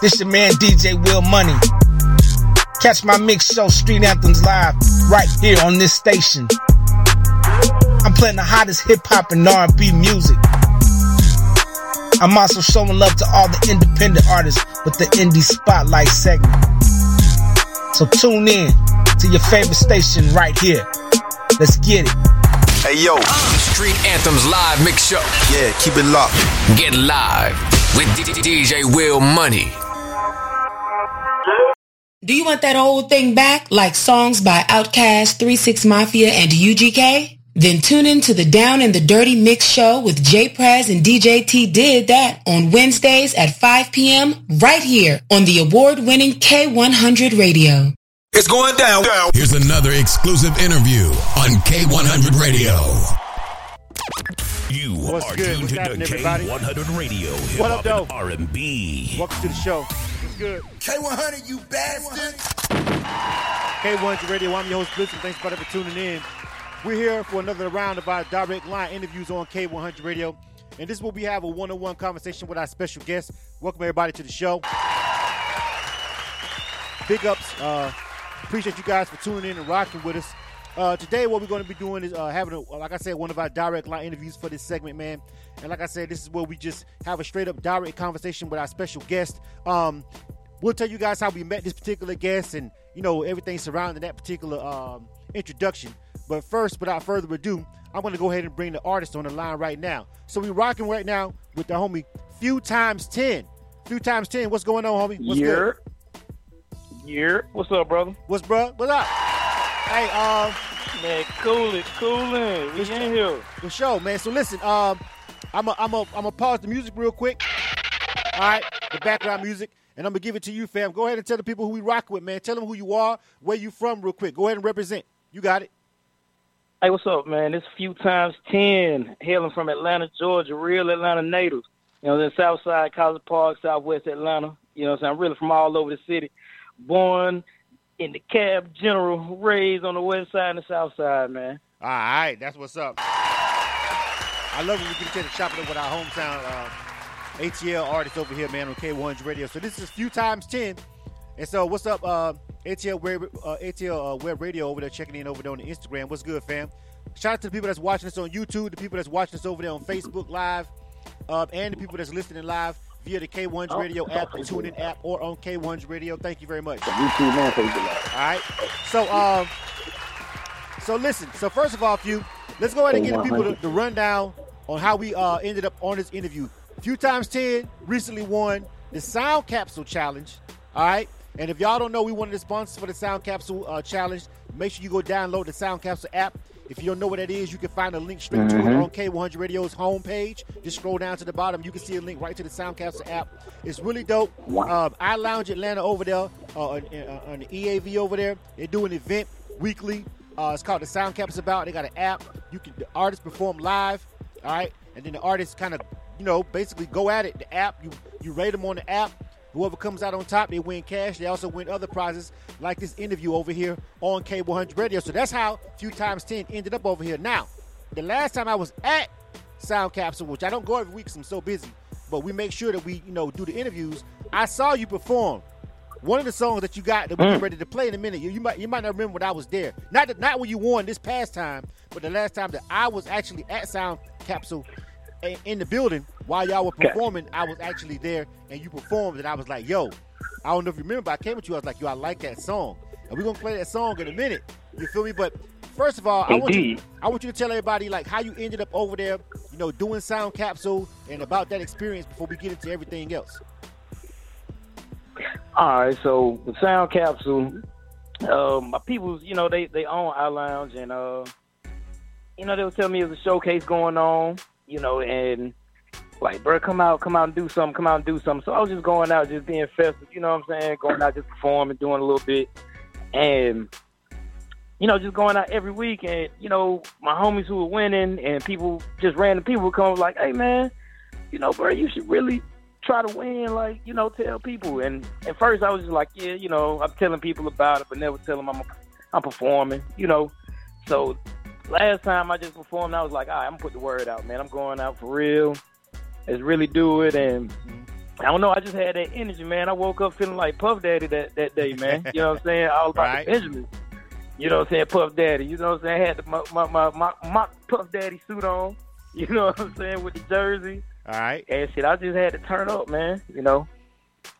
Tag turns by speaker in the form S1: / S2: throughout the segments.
S1: This your man DJ Will Money. Catch my mix show Street Anthems live right here on this station. I'm playing the hottest hip hop and R&B music. I'm also showing love to all the independent artists with the Indie Spotlight segment. So tune in to your favorite station right here. Let's get it.
S2: Hey yo, uh,
S3: Street Anthems live mix show.
S2: yeah, keep it locked.
S3: Get live with DJ Will Money.
S4: Do you want that old thing back, like songs by Outkast, 36 Mafia, and UGK? Then tune in to the Down and the Dirty Mix Show with J Prez and DJ T did that on Wednesdays at 5 p.m. right here on the award-winning K100 Radio.
S2: It's going down.
S5: Here's another exclusive interview on K100 Radio.
S6: You
S7: What's
S6: are
S7: good?
S6: tuned
S7: What's
S6: to the? K100 Radio,
S7: What
S6: hip
S7: up,
S6: hop
S7: though?
S6: and R&B.
S7: Welcome to the show. Good?
S2: K100, you bastard.
S7: K100 Radio. I'm your host, Blizzard. Thanks, buddy, for tuning in. We're here for another round of our direct line interviews on K100 Radio. And this is where we have a one-on-one conversation with our special guest. Welcome, everybody, to the show. Big ups. Uh, appreciate you guys for tuning in and rocking with us. Uh, today, what we're going to be doing is uh, having, a, like I said, one of our direct line interviews for this segment, man. And like I said, this is where we just have a straight up direct conversation with our special guest. Um, we'll tell you guys how we met this particular guest and you know everything surrounding that particular um, introduction. But first, without further ado, I'm going to go ahead and bring the artist on the line right now. So we're rocking right now with the homie Few Times Ten. Few Times Ten. What's going on, homie? What's good?
S8: Yeah. What's up, brother?
S7: What's bruh? What's up? Hey, um,
S8: Man, cool it, coolin'. We in here.
S7: the show, man. So listen, um, I'm a, I'm a, I'm a pause the music real quick. All right, the background music, and I'm gonna give it to you, fam. Go ahead and tell the people who we rock with, man. Tell them who you are, where you from, real quick. Go ahead and represent. You got it.
S8: Hey, what's up, man? This few times ten, hailing from Atlanta, Georgia, real Atlanta native. You know, the South Side, College Park, Southwest Atlanta. You know what I'm saying? I'm really from all over the city. Born in the cab general, raised on the west side and the south side, man.
S7: All right, that's what's up. I love when we get to it up with our hometown uh, ATL artists over here, man, on K100 Radio. So this is a few times ten, and so what's up, uh, ATL web, uh, ATL uh, web radio over there checking in over there on the Instagram. What's good, fam? Shout out to the people that's watching us on YouTube, the people that's watching us over there on Facebook Live, uh, and the people that's listening live via the K100 Radio app, the TuneIn app, or on K1's Radio. Thank you very much. All right. So, um, so listen. So first of all, few, let's go ahead and give the people the, the rundown on how we uh, ended up on this interview. Few times ten recently won the Sound Capsule Challenge. All right. And if y'all don't know, we of the sponsors for the Sound Capsule uh, Challenge. Make sure you go download the Sound Capsule app. If you don't know what that is, you can find a link straight to it on K100 Radio's homepage. Just scroll down to the bottom. You can see a link right to the Sound Capsule app. It's really dope. Um, I Lounge Atlanta over there uh, on, uh, on the EAV over there. They do an event weekly. Uh, it's called the Sound About. They got an app. You can the artists perform live. All right, and then the artists kind of you know basically go at it. The app you you rate them on the app. Whoever comes out on top, they win cash. They also win other prizes like this interview over here on K100 Radio. So that's how Few Times 10 ended up over here. Now, the last time I was at Sound Capsule, which I don't go every week because I'm so busy, but we make sure that we, you know, do the interviews. I saw you perform. One of the songs that you got that we're mm. ready to play in a minute. You, you might you might not remember when I was there. Not that, not when you won this past time, but the last time that I was actually at Sound Capsule in, the building while y'all were performing. I was actually there and you performed, and I was like, "Yo, I don't know if you remember. but I came with you. I was like, "Yo, I like that song," and we're gonna play that song in a minute. You feel me? But first of all, I want you, I want you to tell everybody like how you ended up over there, you know, doing Sound Capsule and about that experience before we get into everything else.
S8: All right, so the Sound Capsule, um, my people's, you know, they they own our lounge, and uh, you know, they'll tell me there's a showcase going on, you know, and like, bro, come out, come out and do something, come out and do something. So I was just going out, just being festive, you know what I'm saying? Going out, just performing, doing a little bit, and you know, just going out every week, and you know, my homies who were winning, and people, just random people would come like, hey man, you know, bro, you should really try to win, like, you know, tell people. And at first I was just like, yeah, you know, I'm telling people about it, but never tell them I'm, I'm performing, you know. So last time I just performed, I was like, all right, I'm gonna put the word out, man. I'm going out for real. Let's really do it. And I don't know. I just had that energy, man. I woke up feeling like Puff Daddy that, that day, man. You know what I'm saying? All about
S7: Right.
S8: the Benjamins. You know what I'm saying? Puff Daddy. You know what I'm saying? I had the, my, my, my, my, my Puff Daddy suit on. You know what I'm saying? With the jersey.
S7: All right.
S8: And shit, I just had to turn up, man. You know?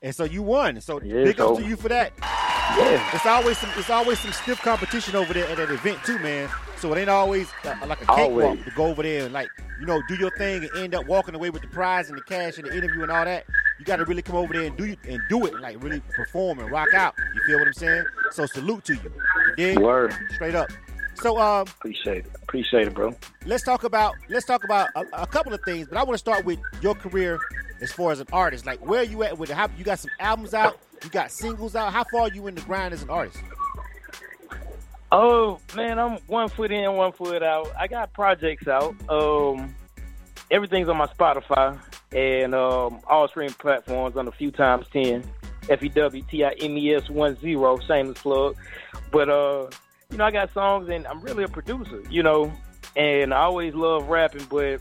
S7: And so you won. So
S8: Yeah,
S7: big ups
S8: so-
S7: to you for that.
S8: Yeah.
S7: It's always some it's always some stiff competition over there at that event too, man. So it ain't always uh, like a cakewalk to go over there and like you know do your thing and end up walking away with the prize and the cash and the interview and all that. You got to really come over there and do you and do it and like really perform and rock out. You feel what I'm saying? So salute to you. You dig?
S8: Word.
S7: Straight up. So um,
S8: Appreciate it. Appreciate it, bro.
S7: let's talk about let's talk about a, a couple of things, but I want to start with your career as far as an artist. Like where you at with it? How, you got some albums out? You got singles out? How far are you in the grind as an artist?
S8: Oh man, I'm one foot in, one foot out. I got projects out. Um, everything's on my Spotify and um, all streaming platforms on a few times ten. F E W T I M E S one zero. Shameless plug. But uh, you know, I got songs and I'm really a producer. You know, and I always love rapping, but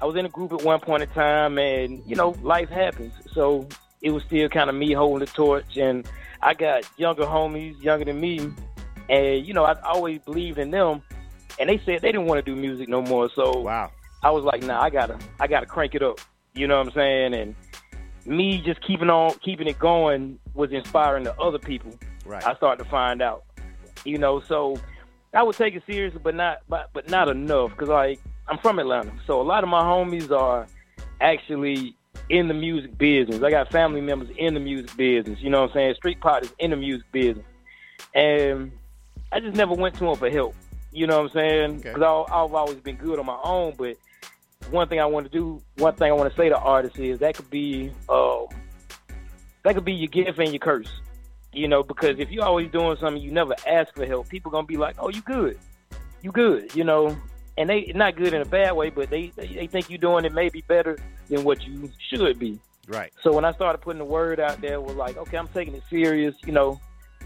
S8: I was in a group at one point in time, and you know, life happens. So it was still kind of me holding the torch, and I got younger homies, younger than me, and you know, I always believed in them, and they said they didn't want to do music no more. So
S7: Wow.
S8: I was like, nah, I gotta, I gotta crank it up. You know what I'm saying? And me just keeping on, keeping it going was inspiring to other people.
S7: Right.
S8: I started to find out. You know, so I would take it seriously, but not, but, but not enough, because like I'm from Atlanta, so a lot of my homies are actually in the music business. I got family members in the music business. You know what I'm saying? Street pot is in the music business, and I just never went to him for help. You know what I'm saying?
S7: Okay.
S8: Because I've always been good on my own, but one thing I want to do, one thing I want to say to artists is that could be, um, that could be your gift and your curse. You know, because if you're always doing something, you never ask for help. People gonna be like, "Oh, you good, you good," you know, and they not good in a bad way, but they they, they think you're doing it maybe better than what you should be.
S7: Right.
S8: So when I started putting the word out there, was like, okay, I'm taking it serious. You know,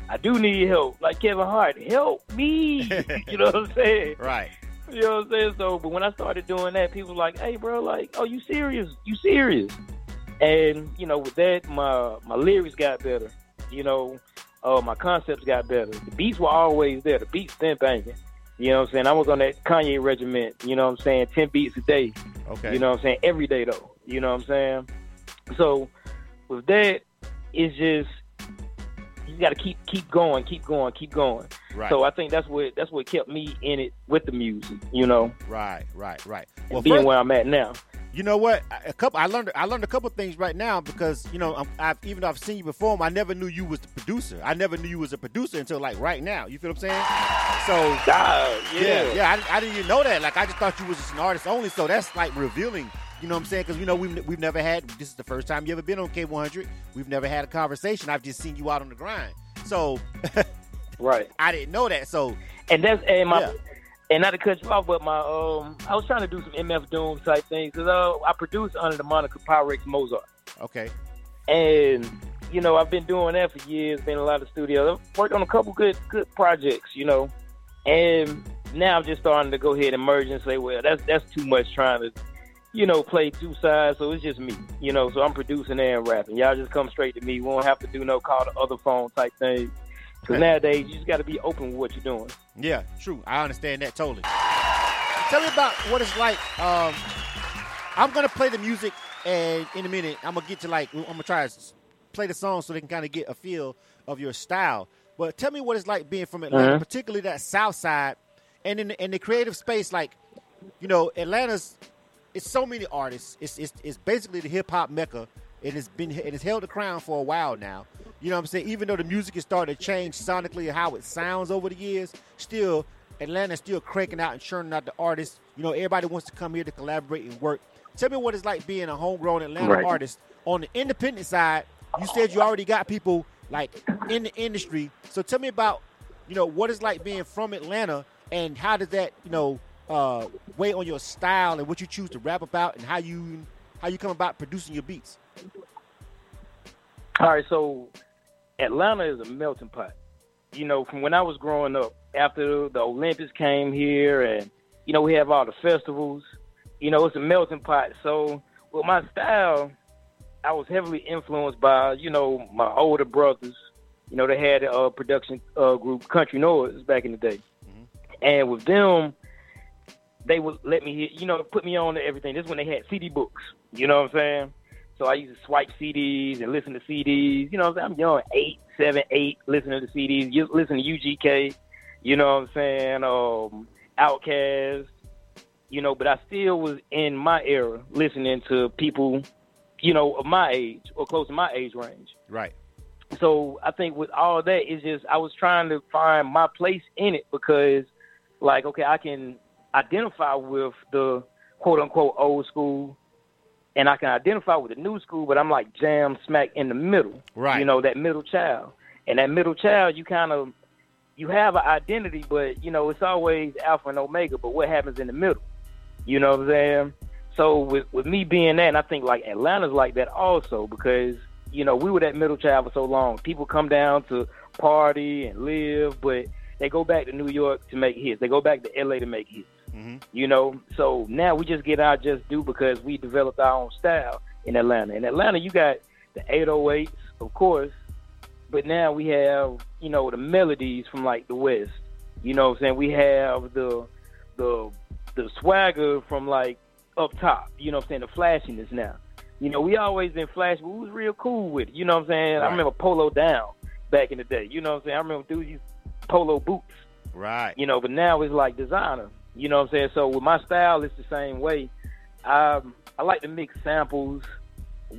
S8: I do need help. Like Kevin Hart, help me. you know what I'm saying?
S7: Right.
S8: You know what I'm saying? So, but when I started doing that, people were like, "Hey, bro, like, oh, you serious? You serious?" And you know, with that, my my lyrics got better. You know, uh, my concepts got better. The beats were always there. The beats been banging. You know what I'm saying? I was on that Kanye regiment. You know what I'm saying? Ten beats a day.
S7: Okay.
S8: You know what I'm saying? Every day though. You know what I'm saying? So with that, it's just you got to keep keep going, keep going, keep going.
S7: Right.
S8: So I think that's what that's what kept me in it with the music. You know,
S7: right. Right. Right.
S8: and
S7: Well,
S8: being
S7: first,
S8: where I'm at now.
S7: you know what? A couple. I learned. I learned a couple things right now because you know I'm, I've even though I've seen you perform, I never knew you was the producer. I never knew you was a producer until like right now. You feel what I'm saying? So
S8: Ah, yeah,
S7: Yeah, yeah. I, I didn't even know that. Like, I just thought you was just an artist only. So that's like revealing. You know what I'm saying? Because you know we've we've never had. This is the first time you ever been on K100. We've never had a conversation. I've just seen you out on the grind. So
S8: right.
S7: I didn't know that. So
S8: And that's and my
S7: Yeah.
S8: and not to cut you off, but my um, I was trying to do some MF Doom type things because uh, I produced under the moniker Pyrex Mozart.
S7: okay,
S8: And you know, I've been doing that for years. Been in a lot of studios. I've worked on a couple good good projects. You know, and now I'm just starting to go ahead and merge and say, well, that's that's too much trying to, you know, play two sides. So it's just me. You know, so I'm producing and rapping. Y'all just come straight to me. We won't have to do no call the other phone type thing. Because nowadays you just got to be open with what you're doing.
S7: yeah, true. I understand that totally. Tell me about what it's like. Um, I'm gonna play the music, and in a minute, I'm gonna get to like I'm gonna try to play the song so they can kind of get a feel of your style. But tell me what it's like being from Atlanta,
S8: Mhm.
S7: particularly that South Side, and in the, in the creative space. Like, you know, Atlanta's it's so many artists. It's it's, it's basically the hip hop mecca. It has been it has held the crown for a while now. You know what I'm saying? Even though the music is starting to change sonically and how it sounds over the years, still Atlanta's still cranking out and churning out the artists. You know, everybody wants to come here to collaborate and work. Tell me what it's like being a homegrown Atlanta
S8: Right.
S7: artist. On the independent side, you said you already got people like in the industry. So tell me about, you know, what it's like being from Atlanta and how does that, you know, uh, weigh on your style and what you choose to rap about and how you how you come about producing your beats.
S8: All right, so Atlanta is a melting pot. You know, from when I was growing up, after the Olympics came here, and you know we have all the festivals. You know, it's a melting pot. So with my style, I was heavily influenced by you know my older brothers. You know they had a production uh, group, Country Noise, back in the day, and with them, they would let me hear, you know put me on to everything. This is when they had CD books. You know what I'm saying? So I used to swipe CDs and listen to CDs. You know what I'm saying? I'm young, eight, seven, eight, listening to CDs, you listen to UGK. You know what I'm saying? Um, Outkast. You know, but I still was in my era listening to people, you know, of my age or close to my age range.
S7: Right.
S8: So I think with all that, it's just I was trying to find my place in it because, like, okay, I can identify with the quote unquote old school, and I can identify with the new school, but I'm like jam smack in the middle.
S7: Right.
S8: You know, that middle child, and that middle child, you kind of you have an identity, but you know it's always alpha and omega. But what happens in the middle? You know what I'm saying? So with with me being that, and I think like Atlanta's like that also because you know we were that middle child for so long. People come down to party and live, but they go back to New York to make hits. They go back to LA to make hits. Mm-hmm. You know, so now we just get our just due because we developed our own style in Atlanta. In Atlanta, you got the 808s, of course, but now we have you know the melodies from like the West. You know, what I'm saying we have the the the swagger from like up top. You know, what I'm saying the flashiness now. You know, we always been flashy, but we was real cool with it. You know what I'm saying? I remember Polo Down back in the day. You know what I'm saying? I remember dudes used polo boots
S7: Right.
S8: you know, but now it's like designer. You know what I'm saying? So with my style, it's the same way. Um, I like to mix samples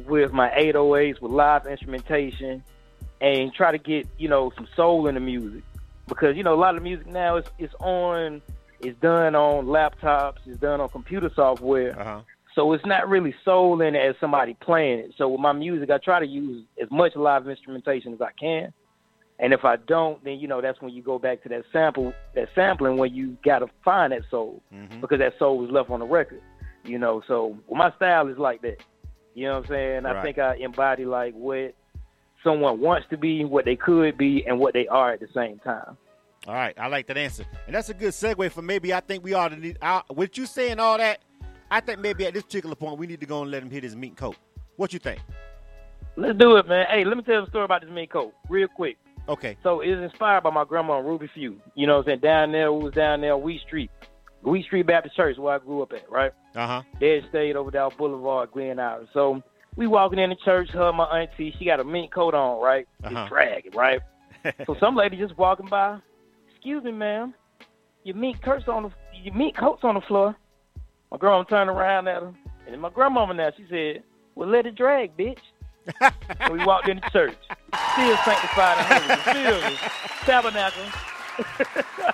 S8: with my 808s with live instrumentation and try to get, you know, some soul in the music. Because, you know, a lot of music now is it's on it's done on laptops, it's done on computer software.
S7: Uh-huh.
S8: So it's not really soul in it as somebody playing it. So with my music, I try to use as much live instrumentation as I can. And if I don't, then you know that's when you go back to that sample, that sampling where you got to find that soul
S7: Mm-hmm.
S8: because that soul was left on the record. You know, so well, my style is like that. You know what I'm saying?
S7: Right.
S8: I think I embody like what someone wants to be, what they could be, and what they are at the same time.
S7: All right, I like that answer, and that's a good segue for maybe I think we ought to need. Uh, with you saying all that, I think maybe at this particular point we need to go and let him hit his mink coat. What you think?
S8: Let's do it, man. Hey, let me tell you a story about this mink coat real quick.
S7: Okay.
S8: So it's inspired by my grandma Ruby Few. You know what I'm saying? Down there, we was down there on Wheat Street. Wheat Street Baptist Church where I grew up at, right?
S7: Uh huh.
S8: Dead stayed over down Boulevard, Glen Iris. So we walking in the church, her my auntie, she got a mink coat on, right?
S7: Uh-huh.
S8: It's dragging, right? so some lady just walking by, excuse me, ma'am, your mink coat's on the your mink coat's on the floor. My grandma turned around at her, and then my grandmama now she said, "Well, let it drag, bitch." So we walked in the church, still sanctified and holy, me? Tabernacle.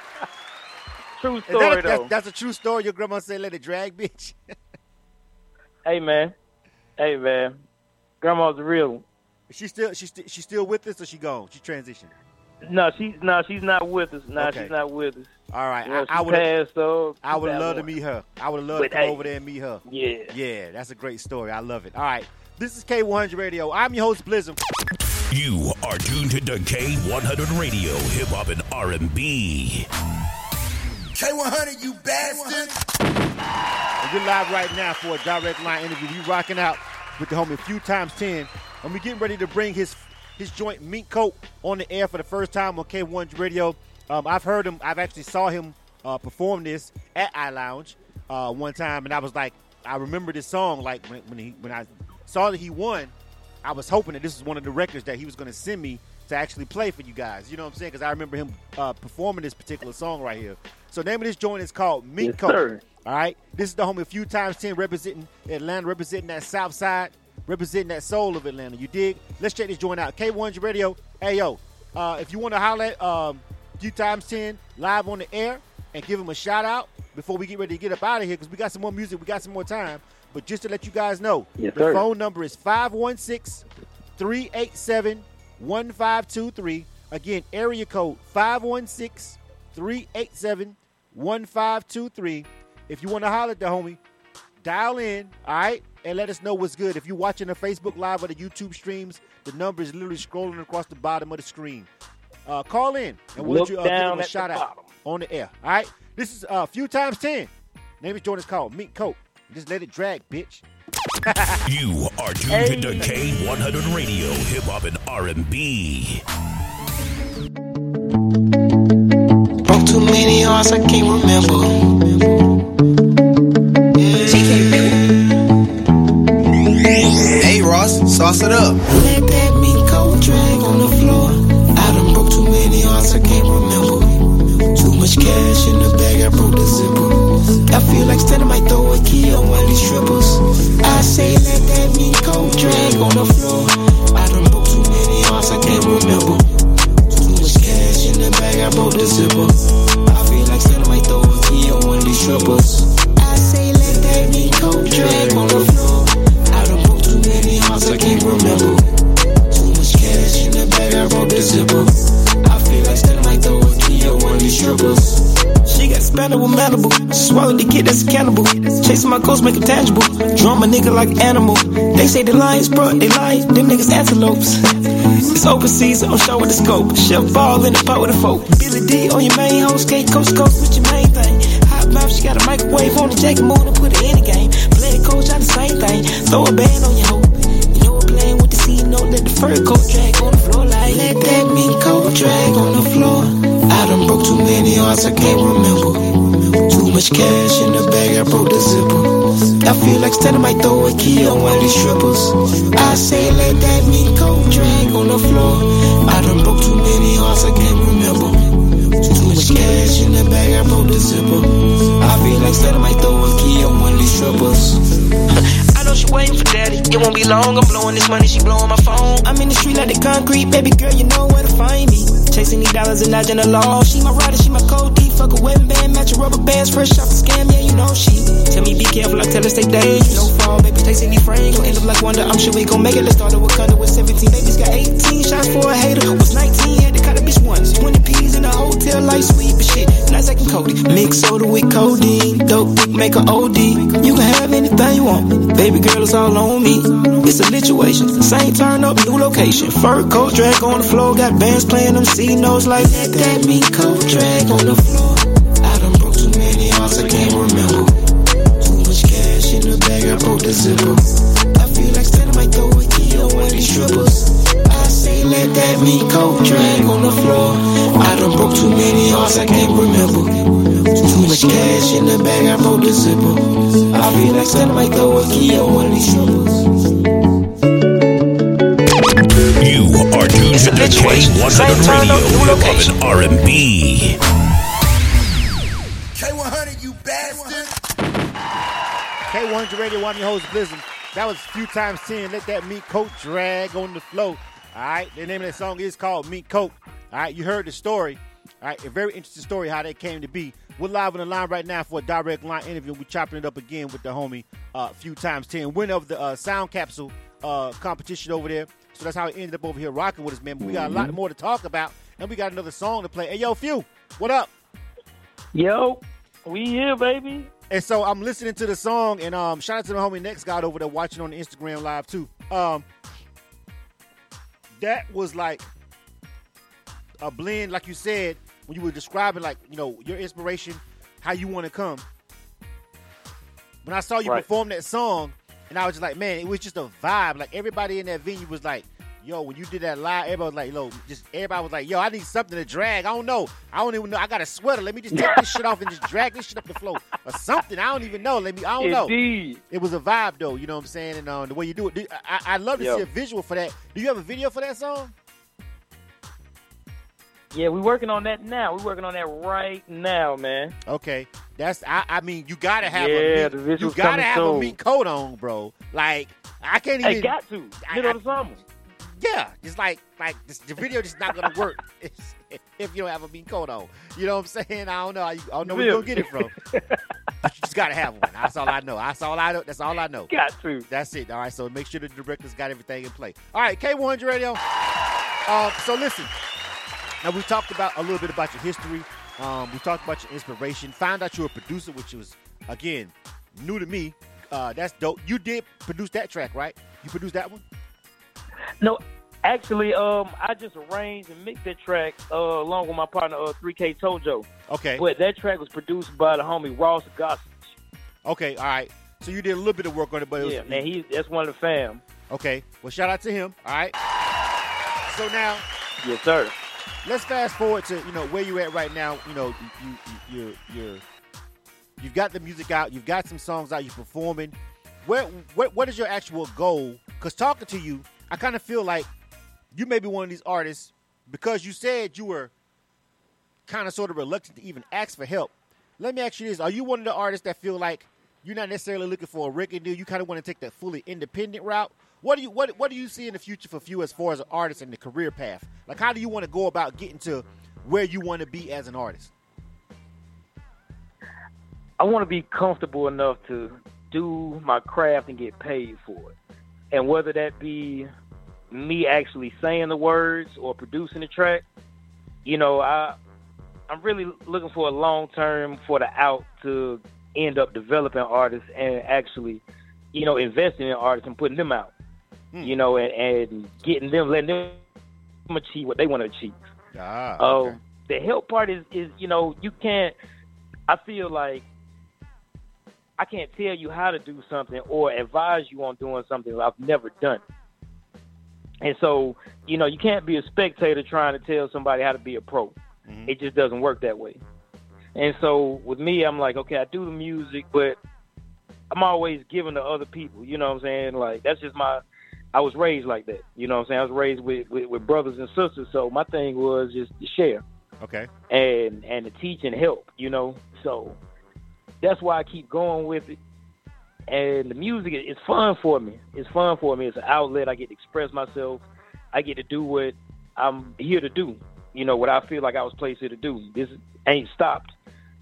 S8: True story
S7: that a,
S8: though.
S7: that's, that's a true story. Your grandma said, "Let it drag, bitch."
S8: Hey man, hey man, grandma's a real one.
S7: she still, she still, she still with us, or she gone? She transitioned.
S8: No, she's no, she's not with us. No,
S7: Okay.
S8: she's not with us.
S7: All right.
S8: Know,
S7: I, I would,
S8: passed, so
S7: I would love to meet her. I would love to
S8: But
S7: come
S8: hey.
S7: over there and meet her.
S8: Yeah.
S7: Yeah, that's a great story. I love it. All right. This is K100 Radio. I'm your host, Blizzard.
S6: You are tuned to K100 Radio, Hip Hop and R&B.
S2: K100, you bastard.
S7: And we're live right now for a direct line interview. We rocking out with the homie a Few Times 10. And we getting ready to bring his his joint Mink Coat on the air for the first time on K100 Radio. Um, I've heard him, I've actually saw him uh, perform this at I Lounge uh, one time, and I was like, I remember this song. Like when, when he when I saw that he won, I was hoping that this was one of the records that he was going to send me to actually play for you guys. You know what I'm saying? Because I remember him uh, performing this particular song right here. So name of this joint is called Mink
S8: Yes.
S7: All right, this is the homie a few times ten representing Atlanta, representing that South Side, representing that soul of Atlanta. You dig? Let's check this joint out. K100 Radio. Hey yo, uh, if you want to holler at um, few times ten live on the air and give him a shout out before we get ready to get up out of here because we got some more music, we got some more time. But just to let you guys know,
S8: Yes,
S7: the phone number is 516 387 1523. Again, area code 516 387 1523. If you want to holler at the homie, dial in, all right, and let us know what's good. If you're watching the Facebook Live or the YouTube streams, the number is literally scrolling across the bottom of the screen. Uh, call in and we'll you uh, give them a shout out
S8: bottom.
S7: on the air. All right, this is a uh, few times ten. Name is Jordan's called Mink Coat. Just let it drag, bitch.
S6: You are tuned to K100 Radio, Hip Hop and R&B.
S9: Broke too many hearts, I can't remember.
S10: Hey Ross, sauce it up.
S9: Let that mean cold drag on the floor. I done broke too many hearts, I can't remember. Too much cash in the bag, I broke the zipper. I feel like Santa the floor. I done broke too many hearts, I can't remember. Too much cash in the bag, I broke the zipper. Spendable. Swallowed the kid that's a cannibal. Chasing my ghost, make it tangible. Drum a nigga like animal. They say the lions, bro, they lie. Them niggas antelopes. It's open season, I'm show with the scope. Chef ball in the pot with a folk. Billy D on your main host, skate coast to coast with your main thing. Hot mouth, she got a microwave on the jacket, moon and put it in the game. Play the coach, I the same thing. Throw a band on your hoe. You know we're playing with the C note, let the fur coat drag on the floor like Let that mink coat drag on the floor. I done broke too many hearts, I can't remember. Too much cash in the bag, I broke the zipper. I feel like Santa might throw a key on one of these strippers. I say let that mink coat drag on the floor. I done broke too many hearts, I can't remember. Too much cash in the bag, I broke the zipper. I feel like Santa might throw a key on one of these strippers. I know she waiting for daddy. It won't be long. I'm blowing this money. She blowing my phone. I'm in the street like the concrete, baby girl. You know where to find me. Chasing these dollars and dodging the law. She my rider, she my cold D. Fuck a band, matching rubber bands, fresh off the scam. Yeah, you know she. Tell me be careful, I tell her stay dangerous. No fall, baby. Chasing these frames, gon' end up like Wonder. I'm sure we gon' make it. Let's start at Wakanda with 17. Babies got 18 shots for a hater. Was 19, had to cut a bitch once. 20 P's in a hotel, like sweet, but shit. Nice like Cody. Mix soda with codeine. Dope dick, make a OD. You can have anything you want. Baby girl, it's all on me. It's a situation. Same turn up, new location. Fur coat drag on the floor. Got bands playing them C notes like that. That mink coat drag on the floor. That mink coat drag on the floor. I done broke too many hearts, I can't remember. Too much cash in the bag, I broke the zipper. I feel like Santa might throw a key on one of these strippers.
S6: You are tuned to the K100 Radio, Hip Hop and R&B.
S2: K100, you bastard.
S7: K100 Radio, one of your hosts, Blizzard. That was a few times 10. Let that mink coat drag on the flow. All right. The name of that song is called Mink Coat. All right. You heard the story. All right. A very interesting story how that came to be. We're live on the line right now for a direct line interview. We're chopping it up again with the homie, uh, few times 10. Winner of the uh, Sound Capsule uh, competition over there. So that's how he ended up over here rocking with us, man. But we got a lot more to talk about, and we got another song to play. Hey, yo, Few, what up?
S8: Yo, we here, baby.
S7: And so I'm listening to the song, and um, shout out to the homie next guy over there watching on the Instagram live too. Um, that was like a blend, like you said when you were describing, like you know, your inspiration, how you want to come. When I saw you
S8: Right.
S7: perform that song, and I was just like, man, it was just a vibe. Like everybody in that venue was like, yo, when you did that live, everybody was like, yo, just everybody was like, yo, I need something to drag. I don't know. I don't even know. I got a sweater. Let me just take this shit off and just drag this shit up the floor or something. I don't even know. Let me. I don't know.
S8: Indeed.
S7: It was a vibe though. You know what I'm saying? And um, the way you do it, do- I, I love to
S8: Yeah.
S7: see a visual for that. Do you have a video for that song?
S8: Yeah, we're working on that now. We're working on that right now, man.
S7: Okay, that's. I, I mean, you gotta have
S8: Yeah,
S7: a
S8: the
S7: meat, you gotta have a
S8: soon.
S7: mink coat on, bro. Like I can't even.
S8: Hey, got to.
S7: I-
S8: Middle
S7: I-
S8: of the summer.
S7: Yeah, it's like like this, the video just not gonna work if, you don't have a mink coat on. You know what I'm saying? I don't know. I don't know where you're gonna get it from. but you just gotta have one. That's all I know. That's all I know. That's all I know.
S8: Got to.
S7: That's it. All right. So make sure the director's got everything in play. All right, K100 Radio. Uh, so listen. Now we talked about a little bit about your history. Um, we talked about your inspiration. Found out you were a producer, which was again new to me. Uh, that's dope. You did produce that track, right? You produced that one.
S8: No, actually, um, I just arranged and mixed that track uh, along with my partner, uh, 3K Tojo.
S7: Okay.
S8: But that track was produced by the homie Ross Gossage.
S7: Okay. All right. So you did a little bit of work on it, but it was,
S8: Yeah, man, he's that's one of the fam.
S7: okay. Well, shout out to him. All right. So now
S8: Yes, sir.
S7: let's fast forward to you know where you at right now. You know you you you you're you've got the music out, you've got some songs out, you're performing. Where what what is your actual goal? Because talking to you, I kind of feel like you may be one of these artists because you said you were kind of sort of reluctant to even ask for help. Let me ask you this: Are you one of the artists that feel like you're not necessarily looking for a record deal? You kind of want to take that fully independent route. What do you what What do you see in the future for you as far as an artist and the career path? Like, how do you want to go about getting to where you want to be as an artist?
S8: I want to be comfortable enough to do my craft and get paid for it. And whether that be me actually saying the words or producing the track, you know, I I'm really looking for a long term for the out to end up developing artists and actually, you know, investing in artists and putting them out. You know, and, and getting them, letting them achieve what they want to achieve.
S7: Ah,
S8: Um, the help part is, is you know you can't. I feel like I can't tell you how to do something or advise you on doing something I've never done. And so you know you can't be a spectator trying to tell somebody how to be a pro. Mm-hmm. It just doesn't work that way. And so with me, I'm like, okay, I do the music, but I'm always giving to other people. You know what I'm saying? Like that's just my. I was raised like that. You know what I'm saying? I was raised with, with, with brothers and sisters, so my thing was just to share
S7: Okay.
S8: and and to teach and help, you know. So that's why I keep going with it. And the music is fun for me. It's fun for me. It's an outlet. I get to express myself. I get to do what I'm here to do. You know what I feel like I was placed here to do. This ain't stopped.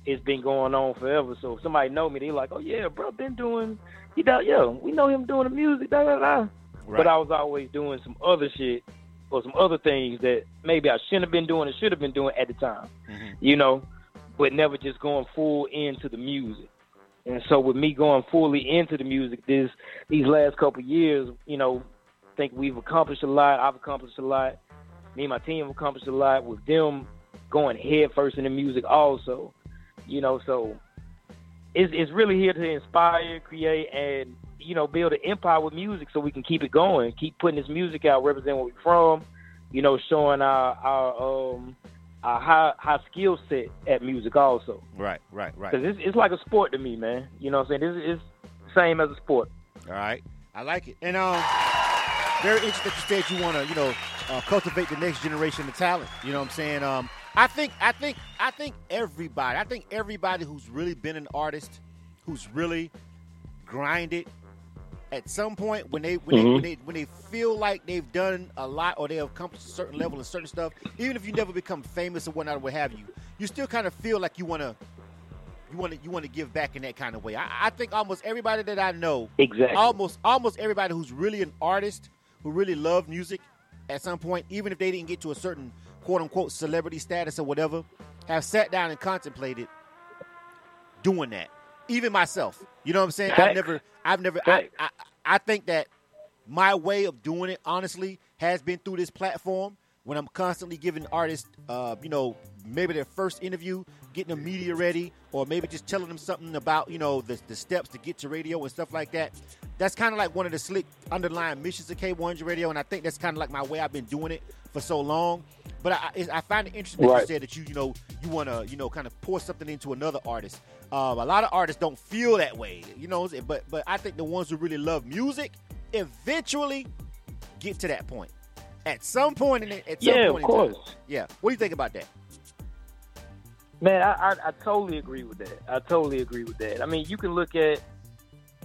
S8: It's been going on forever. So if somebody know me, they like, oh yeah, bro, been doing. He does, yeah, we know him doing the music. Da da da. But I was always doing some other shit or some other things that maybe I shouldn't have been doing or should have been doing at the time. Mm-hmm. You know, but never just going full into the music. And so with me going fully into the music this these last couple years, you know, I think we've accomplished a lot. I've accomplished a lot. Me and my team have accomplished a lot with them going head first in the music also. You know, so it's it's really here to inspire, create and you know, build an empire with music so we can keep it going, keep putting this music out, represent where we're from, you know, showing our our um our high high skill set at music also.
S7: Right, right, right.
S8: Because it's, it's like a sport to me, man. You know what I'm saying? It's, it's same as a sport.
S7: All right, I like it. And um, very interesting that you said you want to, you know, uh, cultivate the next generation of talent. You know what I'm saying? Um, I think, I think, I think everybody, I think everybody who's really been an artist, who's really grinded, at some point when they when, they when mm-hmm. they when they feel like they've done a lot or they have accomplished a certain level and certain stuff, even if you never become famous or whatnot or what have you, you still kind of feel like you want to you want to you want to give back in that kind of way. I, I think almost everybody that I know,
S8: Exactly.
S7: almost almost everybody who's really an artist who really love music, at some point, even if they didn't get to a certain quote unquote celebrity status or whatever, have sat down and contemplated doing that. Even myself, you know what I'm saying? I've never, I've never, I, I, I think that my way of doing it, honestly, has been through this platform when I'm constantly giving artists, uh, you know, maybe their first interview, getting the media ready, or maybe just telling them something about, you know, the, the steps to get to radio and stuff like that. That's kind of like one of the slick underlying missions of K100 Radio, and I think that's kind of like my way I've been doing it for so long. But I, I I find it interesting that you said that you, you know, you want to, you know, kind of pour something into another artist. Um, a lot of artists don't feel that way, you know, but but I think the ones who really love music eventually get to that point. At some point in it, at some
S8: Yeah, of
S7: point in time.
S8: course.
S7: Yeah. What do you think about that?
S8: Man, I, I I totally agree with that. I totally agree with that. I mean, you can look at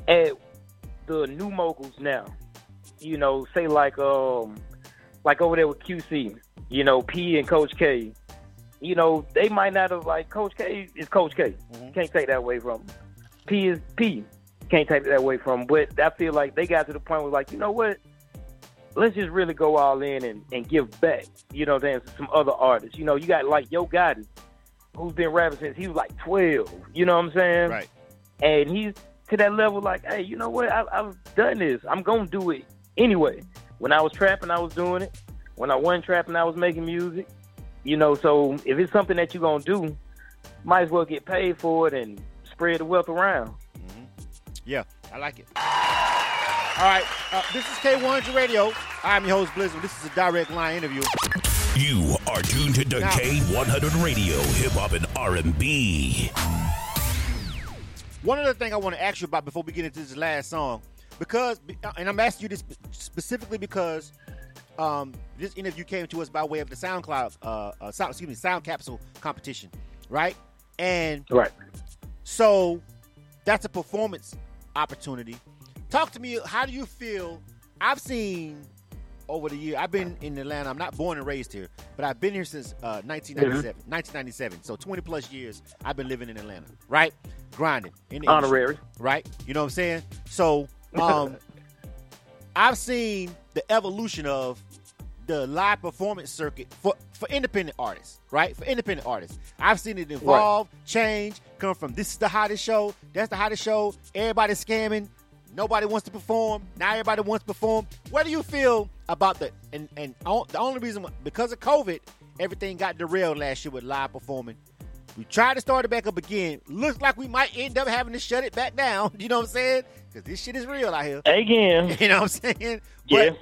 S8: at the new moguls now. You know, say like um like over there with QC. You know, P and Coach K. You know, they might not have like Coach K is Coach K. Mm-hmm. Can't take that away from him. P is P. Can't take that away from him. But I feel like they got to the point where like, you know what? Let's just really go all in and, and give back. You know what I'm saying? To some other artists. You know, you got like Yo Gotti who's been rapping since he was like 12. You know what I'm saying?
S7: Right.
S8: And he's to that level, like, hey, you know what? I, I've done this. I'm gonna do it anyway. When I was trapping, I was doing it. When I wasn't trapping, I was making music. You know, so if it's something that you're gonna do, might as well get paid for it and spread the wealth around.
S7: Yeah, I like it. All right, uh, this is K100 Radio. I'm your host, Blizzard. This is a direct line interview.
S6: You are tuned to
S7: Now-
S6: K100 Radio, hip hop and R&B.
S7: One other thing I want to ask you about before we get into this last song, because, and I'm asking you this specifically because um, this interview came to us by way of the SoundCloud, uh, uh, sound, excuse me, Sound Capsule competition, right? And
S8: Right.
S7: so that's a performance opportunity. Talk to me. How do you feel? I've seen over the year. I've been in Atlanta. I'm not born and raised here, but I've been here since uh, 1997. 1997. So 20 plus years. I've been living in Atlanta. Right, grinding in the industry,
S8: Honorary.
S7: Right. You know what I'm saying? So um, I've seen the evolution of the live performance circuit for, for independent artists, right? For independent artists. I've seen it evolve, change, come from this is the hottest show, that's the hottest show, everybody's scamming, nobody wants to perform, now everybody wants to perform. What do you feel about the and and o- the only reason because of COVID, everything got derailed last year with live performing. We tried to start it back up again. Looks like we might end up having to shut it back down. You know what I'm saying? Because this shit is real out here.
S8: Again.
S7: You know what I'm saying?
S8: Yeah.
S7: But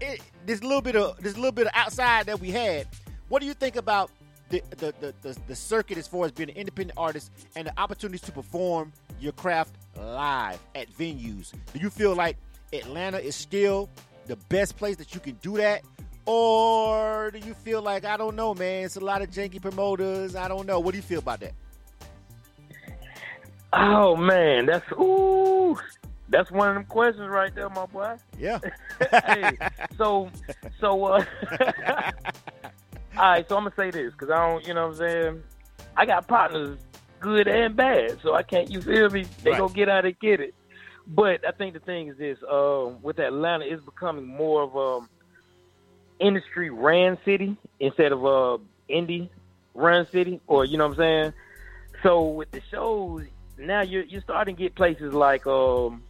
S7: it, this little bit of this little bit of outside that we had. What do you think about the the, the, the the circuit as far as being an independent artist and the opportunities to perform your craft live at venues? Do you feel like Atlanta is still the best place that you can do that? Or do you feel like I don't know, man? It's a lot of janky promoters. I don't know. What do you feel about that?
S8: Oh man, that's ooh, that's one of them questions right there, my boy.
S7: Yeah.
S8: hey, so so uh, all right, so I'm gonna say this because I don't, you know what I'm saying. I got partners, good and bad, so I can't. You feel me? They
S7: Right.
S8: gonna get out and get it. But I think the thing is this: um, with Atlanta, it's becoming more of a industry ran city instead of a indie run city, or you know what I'm saying. So with the shows now, you're you're starting to get places like um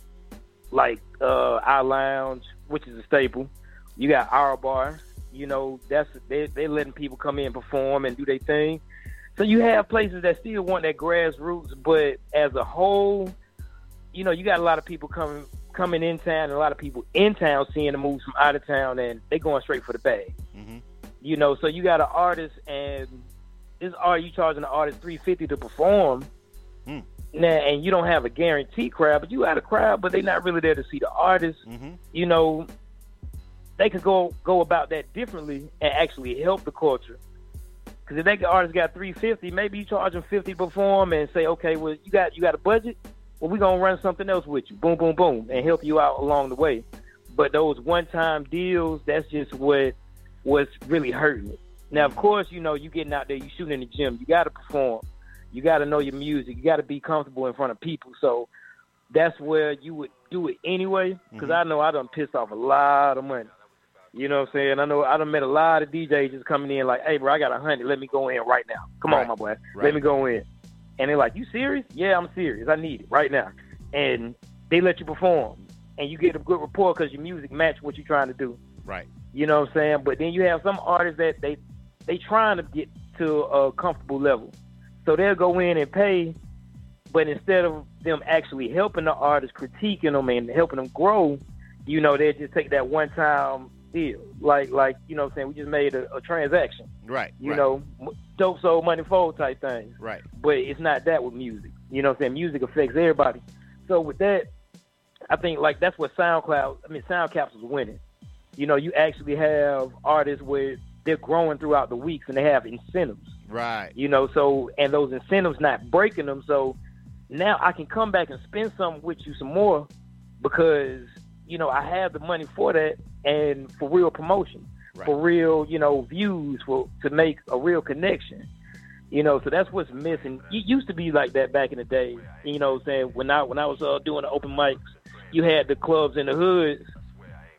S8: like uh our lounge, which is a staple. You got our bar, you know, that's they they letting people come in perform and do their thing. So you have places that still want that grassroots, but as a whole, you know, you got a lot of people coming coming in town and a lot of people in town seeing the moves from out of town and they going straight for the bag.
S7: Mhm.
S8: You know, so you got an artist and this art you charging the artist three fifty to perform.
S7: Hmm.
S8: Now, and you don't have a guaranteed crowd, but you had a crowd, but they're not really there to see the artist.
S7: Mm-hmm.
S8: You know, they could go go about that differently and actually help the culture. Because if that artist got three fifty, maybe you charge them fifty to perform and say, okay, well you got you got a budget, well we're gonna run something else with you, boom, boom, boom, and help you out along the way. But those one time deals, that's just what what's really hurting it. Now, of course, you know you getting out there, you shooting in the gym, you got to perform, you got to know your music, you got to be comfortable in front of people. So that's where you would do it anyway. Because mm-hmm. I know I done pissed off a lot of money. You know what I'm saying? I know I done met a lot of DJs just coming in like, hey, bro, I got a hundred. Let me go in right now. Come
S7: Right.
S8: on, my boy.
S7: Right.
S8: Let me go in. And they're like, you serious? Yeah, I'm serious. I need it right now. And they let you perform. And you get a good rapport because your music match what you're trying to do.
S7: Right.
S8: You know what I'm saying? But then you have some artists that they they trying to get to a comfortable level. So they'll go in and pay, but instead of them actually helping the artist, critiquing them and helping them grow, you know, they just take that one time deal. Like like, you know what I'm saying, we just made a, a transaction.
S7: Right.
S8: You
S7: right,
S8: know, dope soul money fold type thing
S7: Right.
S8: but it's not that with music. You know what I'm saying? Music affects everybody. So with that, I think like that's what SoundCloud, I mean Sound is winning. You know, you actually have artists where they're growing throughout the weeks and they have incentives.
S7: Right.
S8: You know, so and those incentives not breaking them. So now I can come back and spend something with you some more because you know I have the money for that and for real promotion,
S7: Right.
S8: for real you know views for to make a real connection. You know, so that's what's missing. It used to be like that back in the day. You know, I'm saying when I when I was uh, doing the open mics, you had the clubs in the hoods,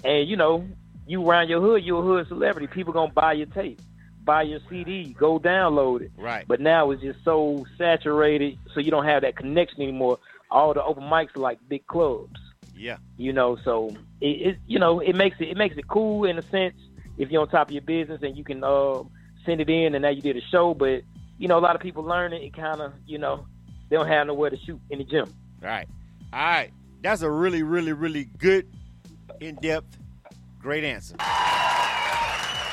S8: and you know, you around your hood, you're a hood celebrity. People gonna buy your tape, buy your CD, go download it.
S7: Right.
S8: But now it's just so saturated, so you don't have that connection anymore. All the open mics are like big clubs,
S7: Yeah.
S8: you know. So it, it you know, it makes it it makes it cool in a sense if you're on top of your business and you can uh, send it in, and now you did a show. But you know, a lot of people learn it. It kind of you know they don't have nowhere to shoot in the gym.
S7: Right. All right. That's a really, really, really good, in depth, great answer.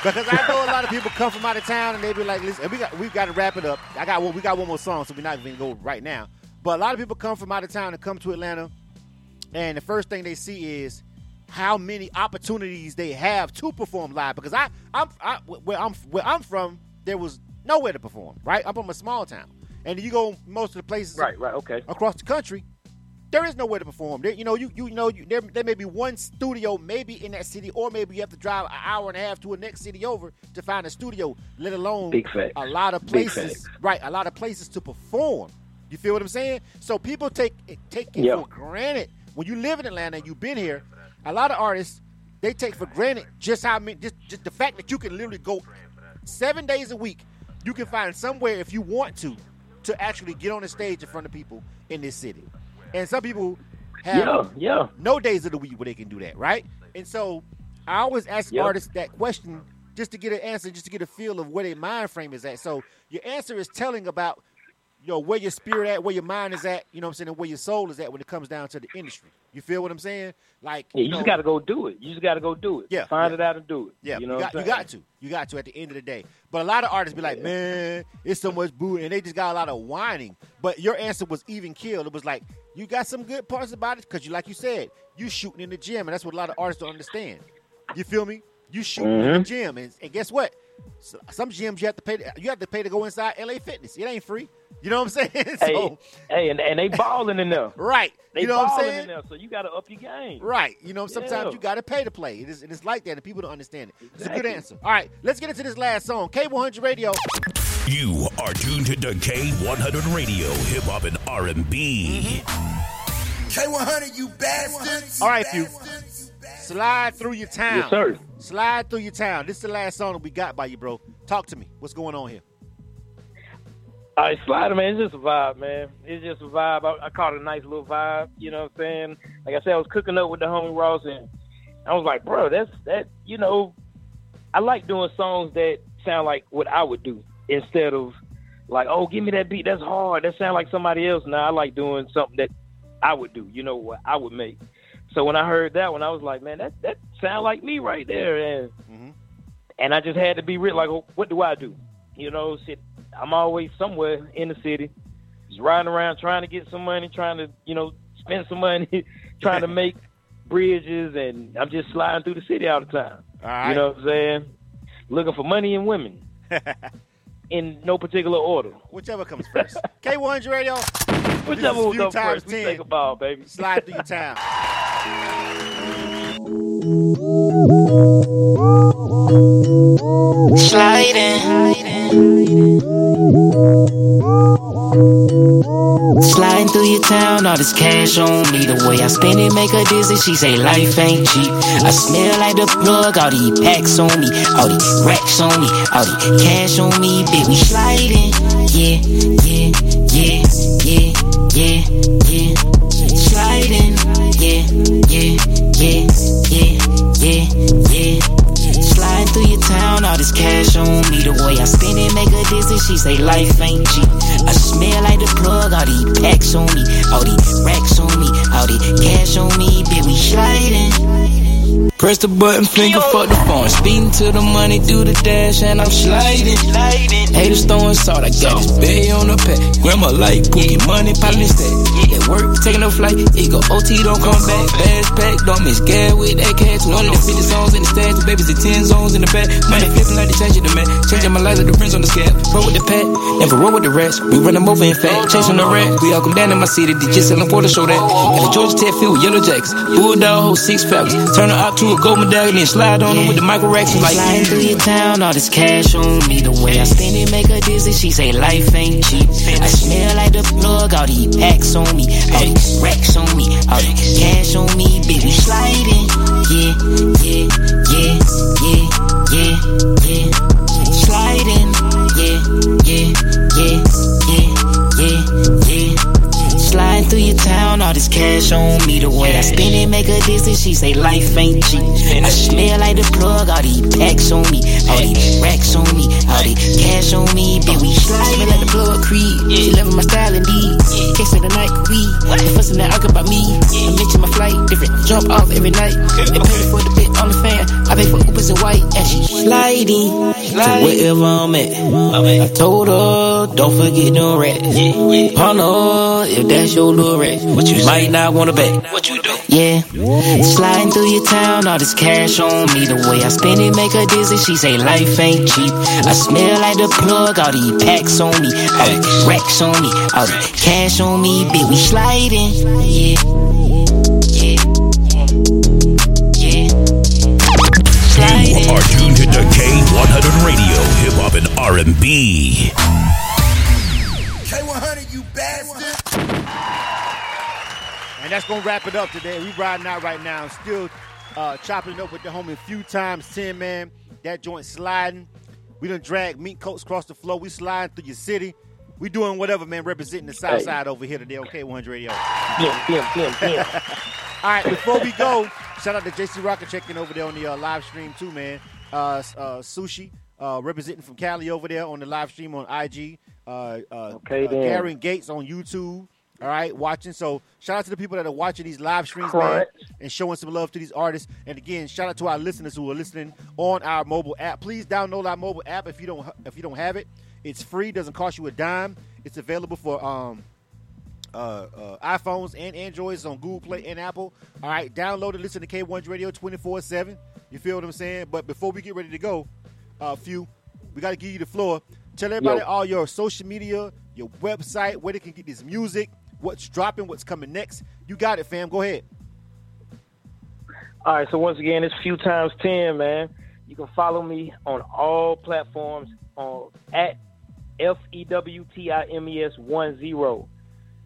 S7: Because I know a lot of people come from out of town and they be like, "Listen, we got we got to wrap it up. I got one, we got one more song, so we're not even gonna go right now." But a lot of people come from out of town and come to Atlanta, and the first thing they see is how many opportunities they have to perform live. Because I, I'm I, where I'm where I'm from, there was nowhere to perform. Right, I'm from a small town, and you go most of the places
S8: Right, right, okay.
S7: across the country, there is nowhere to perform. There, you know, you you know, you, there, there may be one studio maybe in that city, or maybe you have to drive an hour and a half to a next city over to find a studio. Let alone a lot of places, right? A lot of places to perform. You feel what I'm saying? So people take it- take it
S8: Yeah.
S7: for granted when you live in Atlanta and you've been here. A lot of artists they take for granted just how many, just just the fact that you can literally go seven days a week. You can find somewhere if you want to to actually get on the stage in front of people in this city. And some people have
S8: Yeah, yeah.
S7: no days of the week where they can do that, right? And so I always ask
S8: Yep.
S7: artists that question just to get an answer, just to get a feel of where their mind frame is at. So your answer is telling about you know where your spirit at, where your mind is at, you know what I'm saying, and where your soul is at when it comes down to the industry. You feel what I'm saying? Like
S8: Yeah, you
S7: know,
S8: just got to go do it. You just got to go do it.
S7: Yeah,
S8: Find
S7: yeah.
S8: it out and do it.
S7: yeah,
S8: you
S7: you,
S8: know
S7: got, you got to. You got to at the end of the day. But a lot of artists be like, man, it's so much boo, and they just got a lot of whining. But your answer was even killed. It was like, you got some good parts about it because you, like you said, you shooting in the gym, and that's what a lot of artists don't understand. You feel me? You shooting in the
S8: Mhm.
S7: gym, and, and guess what? So- Some gyms you have to pay. To, you have to pay to go inside LA Fitness. It ain't free. You know what I'm saying?
S8: Hey,
S7: so,
S8: hey, and, and they balling in there.
S7: right.
S8: They
S7: you know what I'm saying?
S8: in there, so you got to up your game.
S7: Right. You know, sometimes
S8: Yeah.
S7: you got to pay to play. It is, it is like that, and people don't understand it. It's a good answer. All right, let's get into this last song. K100 Radio.
S6: You are tuned to K100 Radio, hip hop and R&B.
S2: K100, you bastards.
S7: All right, few. Slide through your town.
S8: Yes, sir.
S7: Slide through your town. This is the last song that we got by you, bro. Talk to me. What's going on here?
S8: All right, Slider, man, it's just a vibe, man. It's just a vibe. I, I caught a nice little vibe. You know what I'm saying? Like I said, I was cooking up with the homie Ross, and I was like, bro, that's that. You know, I like doing songs that sound like what I would do instead of like, oh, give me that beat. That's hard. That sound like somebody else. Now I like doing something that I would do. You know what I would make. So when I heard that one, I was like, man, that that sound like me right there, and
S7: Mhm.
S8: and I just had to be real. Like, oh, what do I do? You know, shit. I'm always somewhere in the city, just riding around trying to get some money, trying to you know spend some money, trying to make bridges, and I'm just sliding through the city all the time.
S7: All right.
S8: You know what I'm saying? Looking for money and women in no particular order.
S7: Whichever comes first. K100 Radio.
S8: Whichever
S7: comes
S8: first, we take a ball, baby.
S7: Slide through your town.
S11: Sliding Sliding through your town, all this cash on me. The way I spend it make her dizzy. She say life ain't cheap. I smell like the plug, all these packs on me, all these racks on me, all these cash on me. We sliding, yeah, yeah, yeah, yeah, yeah, yeah. Sliding, Sliding through your town, all this cash on me. The way I spend it make her dizzy. She say life ain't cheap. I smell like the plug, all these packs on me, all these racks on me, all these cash on me. Bitch, we sliding. Press the button, finger fuck the phone. Speeding to the money, do the dash, and I'm sliding. Haters throwing salt, I got this bay on the pad. Grandma like pookie, money piling stack. At work, taking a flight, it go OT, don't come back. Bags packed, don't miss gas with that cash. 250 songs in the stash, the babies at 10 zones in the back. Money flipping like they changing the man. Changing my life like the rims on the scale. Roll with the pack, never roll with the rest. We run them over in fact, chasing the rat. We all come down in my city, they just selling for the show that. Got a Georgia Tech with yellow jackets. Bulldog, six falcons. Turn her out to a gold medallion, then slide on them with the micro racks. Like, Sliding through your town, all this cash on me. The way I spend it make her dizzy. She say life ain't cheap. I smell like the plug, all these packs on me, all these racks on me, all these cash on me. Baby, sliding, yeah, yeah, yeah, yeah, yeah, yeah. Sliding, yeah, yeah, yeah, yeah, yeah, yeah. Through your town, all this cash on me. The way I spend it make her dizzy. She say life ain't cheap. I smell like the plug, all these packs on me, all these racks on me, all these cash on me. Bitch, we slide. Smell like the plug creed. She loving my style and indeed. Catch say the night. We they fussing that argue about me. I mention my flight, different. Jump off every night. They pay for the bit on the fan. I pay for Ubers and white. And she sliding to wherever I'm at. I told her, don't forget no rats. Partner, if that's your little rat, what you might not wanna bet. What you do? Yeah, sliding through your town, all this cash on me. The way I spend it make her dizzy. She say life ain't cheap. I smell like the plug, all these packs on me, all these racks on me, all the cash on me. Bitch, we sliding. Yeah.
S6: K100 Radio, Hip Hop and R&B.
S2: K100, you bastard.
S7: And that's gonna wrap it up today. We riding out right now, still uh, chopping it up with the homie a few times, ten man. That joint sliding. We done drag mink coats across the floor. We sliding through your city. We doing whatever, man. Representing the South
S8: Hey.
S7: Side over here today on K100 Radio.
S8: Bim, bim, bim, bim.
S7: All right, before we go, shout out to JC Rocket checking over there on the uh, live stream too, man. Uh, uh, sushi uh, representing from Cali over there on the live stream on IG. Uh, uh,
S8: Okay, then.
S7: Karen Gates on YouTube. All right, watching. So shout out to the people that are watching these live streams, man, and showing some love to these artists. And again, shout out to our listeners who are listening on our mobile app. Please download our mobile app if you don't if you don't have it. It's free, doesn't cost you a dime. It's available for um, uh, uh, iPhones and Androids on Google Play and Apple. All right, download it, listen to K1 Radio 24 7. You feel what I'm saying? But before we get ready to go, uh, few, we got to give you the floor. Tell everybody
S8: Yo.
S7: all your social media, your website, where they can get this music, what's dropping, what's coming next. You got it, fam. Go ahead.
S8: All right, so once again, it's few times ten, man. You can follow me on all platforms on at F E W T I M E S one zero.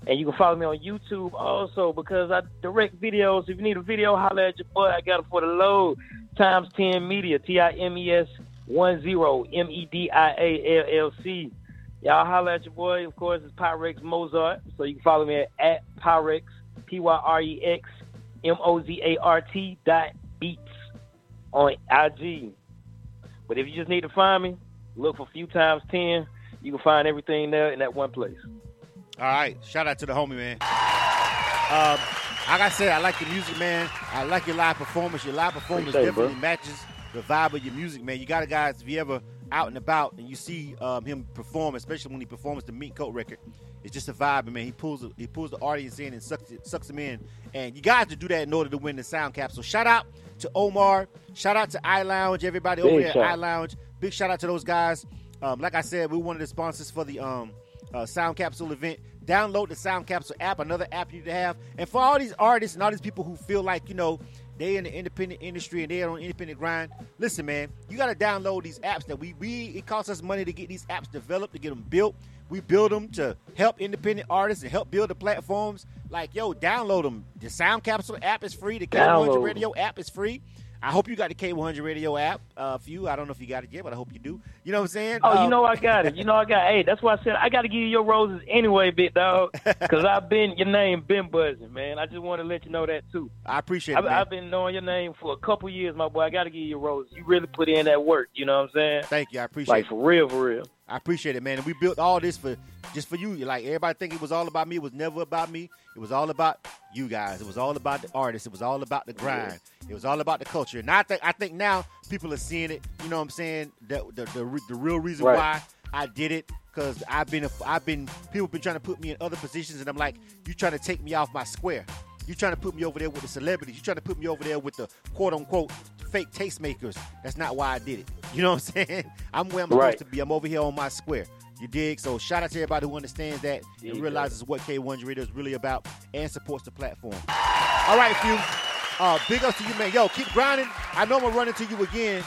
S8: And you can follow me on YouTube also because I direct videos. If you need a video, holler at your boy. I got it for the load. Times ten media. T I M E S one zero. M E D I A L L C. Y'all holler at your boy. Of course, it's Pyrex Mozart. So you can follow me at, at Pyrex P Y R E X M O Z A R T dot beats on IG. But if you just need to find me, look for few times ten. You can find everything there in that one place.
S7: All right, shout out to the homie, man. Um, like I said, I like your music, man. I like your live performance. Your live performance
S8: Appreciate
S7: definitely
S8: bro.
S7: matches the vibe of your music, man. You got to guys, if you ever out and about and you see um, him perform, especially when he performs the Mink Coat record, it's just a vibe, man. He pulls the, he pulls the audience in and sucks it, sucks them in, and you got to do that in order to win the sound capsule. Shout out to Omar. Shout out to I Lounge, everybody over there at
S8: shout.
S7: I Lounge. Big shout out to those guys. Um, like I said, we're one of the sponsors for the um, uh, Sound Capsule event. Download the Sound Capsule app, another app you need to have. And for all these artists and all these people who feel like, you know, they in the independent industry and they're on independent grind, listen, man, you got to download these apps that we, we, it costs us money to get these apps developed, to get them built. We build them to help independent artists and help build the platforms. Like, yo, download them. The Sound Capsule app is free. The K100 Radio app is free. I hope you got the K100 Radio app. Uh, few, I don't know if you got it yet, but I hope you do. You know what I'm saying?
S8: Oh,
S7: Um,
S8: you know I got it. You know I got. Hey, that's why I said I got to give you your roses anyway, big dog. Because I've been your name been buzzing, man. I just want to let you know that too.
S7: I appreciate it,
S8: I've,
S7: man.
S8: I've been knowing your name for a couple years, my boy. I got to give you your roses. You really put in that work. You know what I'm saying?
S7: Thank you. I appreciate
S8: Like
S7: it.
S8: for real, for real.
S7: I appreciate it, man. And we built all this for just for you. Like everybody think it was all about me. It was never about me. It was all about you guys. It was all about the artists. It was all about the grind. It was all about the culture. And I think I think now people are seeing it. You know what I'm saying? The the, the, the real reason
S8: Right.
S7: why I did it because I've been I've been people been trying to put me in other positions, and I'm like, you trying to take me off my square. You trying to put me over there with the celebrities. You trying to put me over there with the quote unquote fake tastemakers. That's not why I did it. You know what I'm saying? I'm where I'm
S8: Right.
S7: supposed to be. I'm over here on my square. You dig? So shout out to everybody who understands that and
S8: you
S7: realizes what K1 Radio is really about and supports the platform. All right, few. Uh, big ups to you, man. Yo, keep grinding. I know I'm gonna run into you again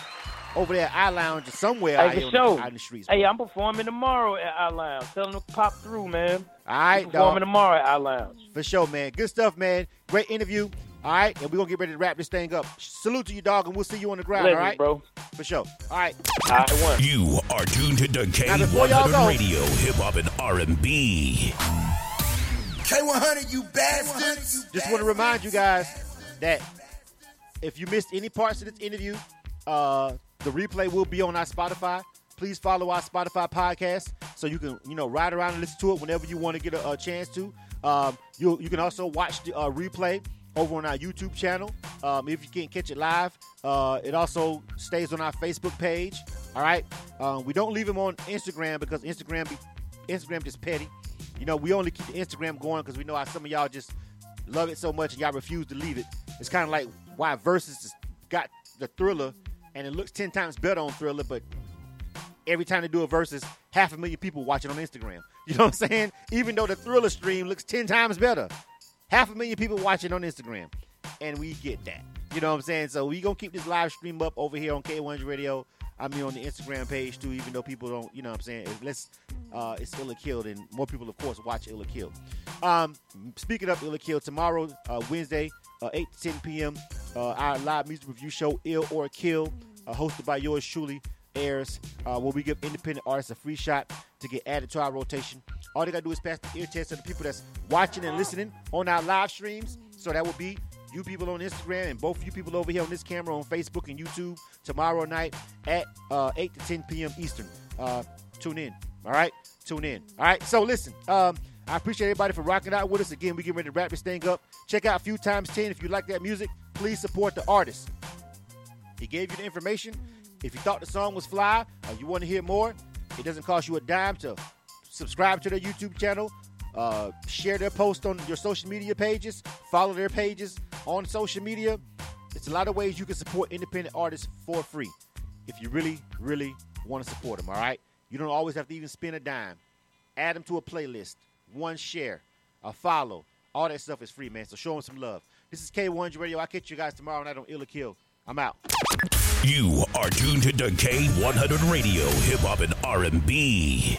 S7: over there at I Lounge or somewhere out
S8: Hey,
S7: here
S8: for
S7: on the- out in the streets.
S8: Hey, I'm performing tomorrow at I Lounge. Tell them to pop through, man.
S7: All right,
S8: performing
S7: dog.
S8: tomorrow at I Lounge.
S7: For sure, man. Good stuff, man. Great interview. All right, and we're gonna get ready to wrap this thing up. Salute to you, dog, and we'll see you on the ground.
S8: Blessings,
S7: all right,
S8: bro.
S7: For sure. All right.
S8: I won.
S6: You are tuned to
S7: Now, before y'all go-
S6: K100 Radio, Hip Hop and R&B.
S2: K100, you bastards.
S7: Just want to remind you guys that if you missed any parts of this interview, uh, the replay will be on our Spotify. please follow our Spotify podcast so you can you know ride around and listen to it whenever you want to get a, a chance to. Um, you you can also watch the uh, replay over on our YouTube channel um, if you can't catch it live. Uh, it also stays on our Facebook page. All right, um, we don't leave them on Instagram because Instagram be, Instagram just petty. You know, we only keep the Instagram going because we know how some of y'all just love it so much and y'all refuse to leave it. It's kind of like why Verzuz got the Triller and it looks ten times better on Triller, but every time they do a Verzuz, half a million people watch it on Instagram. You know what I'm saying? Even though the Triller stream looks ten times better, half a million people watching on Instagram, and we get that. You know what I'm saying? So we gonna keep this live stream up over here on K100 Radio. I mean on the Instagram page too, even though people don't, you know what I'm saying? Let's uh it's Illa Killed and more people of course watch Illa Killed. Um speaking of Illa Killed, tomorrow, uh, Wednesday, uh, 8 to 10 p.m. Uh, our live music review show, Ill or Kill, uh, hosted by yours truly, airs uh, where we give independent artists a free shot to get added to our rotation. All they gotta do is pass the ear test to the people that's watching and listening on our live streams. So that will be you people on Instagram and both of you people over here on this camera on Facebook and YouTube tomorrow night at uh, 8 to 10 p.m. Eastern. Uh, tune in. All right? Tune in. All right? So listen, um, I appreciate everybody for rocking out with us. Again, we get ready to wrap this thing up. Check out few times 10 if you like that music. Please support the artist. He gave you the information. If you thought the song was fly or you want to hear more, it doesn't cost you a dime to subscribe to their YouTube channel, uh, share their post on your social media pages, follow their pages on social media. It's a lot of ways you can support independent artists for free if you really, really want to support them, all right? You don't always have to even spend a dime. Add them to a playlist, one share, a follow. All that stuff is free, man. So show them some love. This is K100 Radio. I'll catch you guys tomorrow night on Ill or Kill. I'm out.
S6: You are tuned to K100 Radio, hip hop and R&B.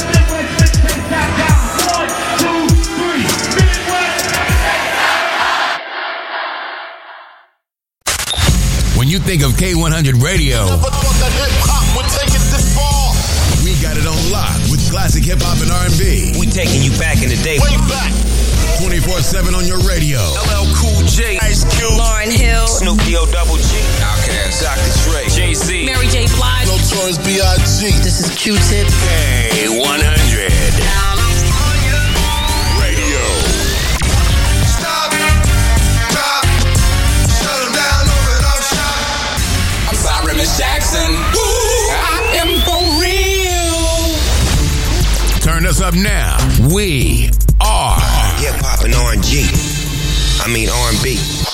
S5: You think of K100 Radio, we got it on lock with classic hip hop and R&B.
S12: We taking you back in the day. Way back.
S5: 24/7 on your radio.
S12: LL Cool J, Ice Cube,
S13: Lauryn Hill,
S12: Snoop D-O Double G, Outkast, Dr. Dre, Jay Z,
S13: Mary J. Blige,
S14: Notorious B.I.G.
S13: This is Q-Tip.
S6: K100
S5: Us up now. We are
S12: hip hop and R&G. I mean R&B.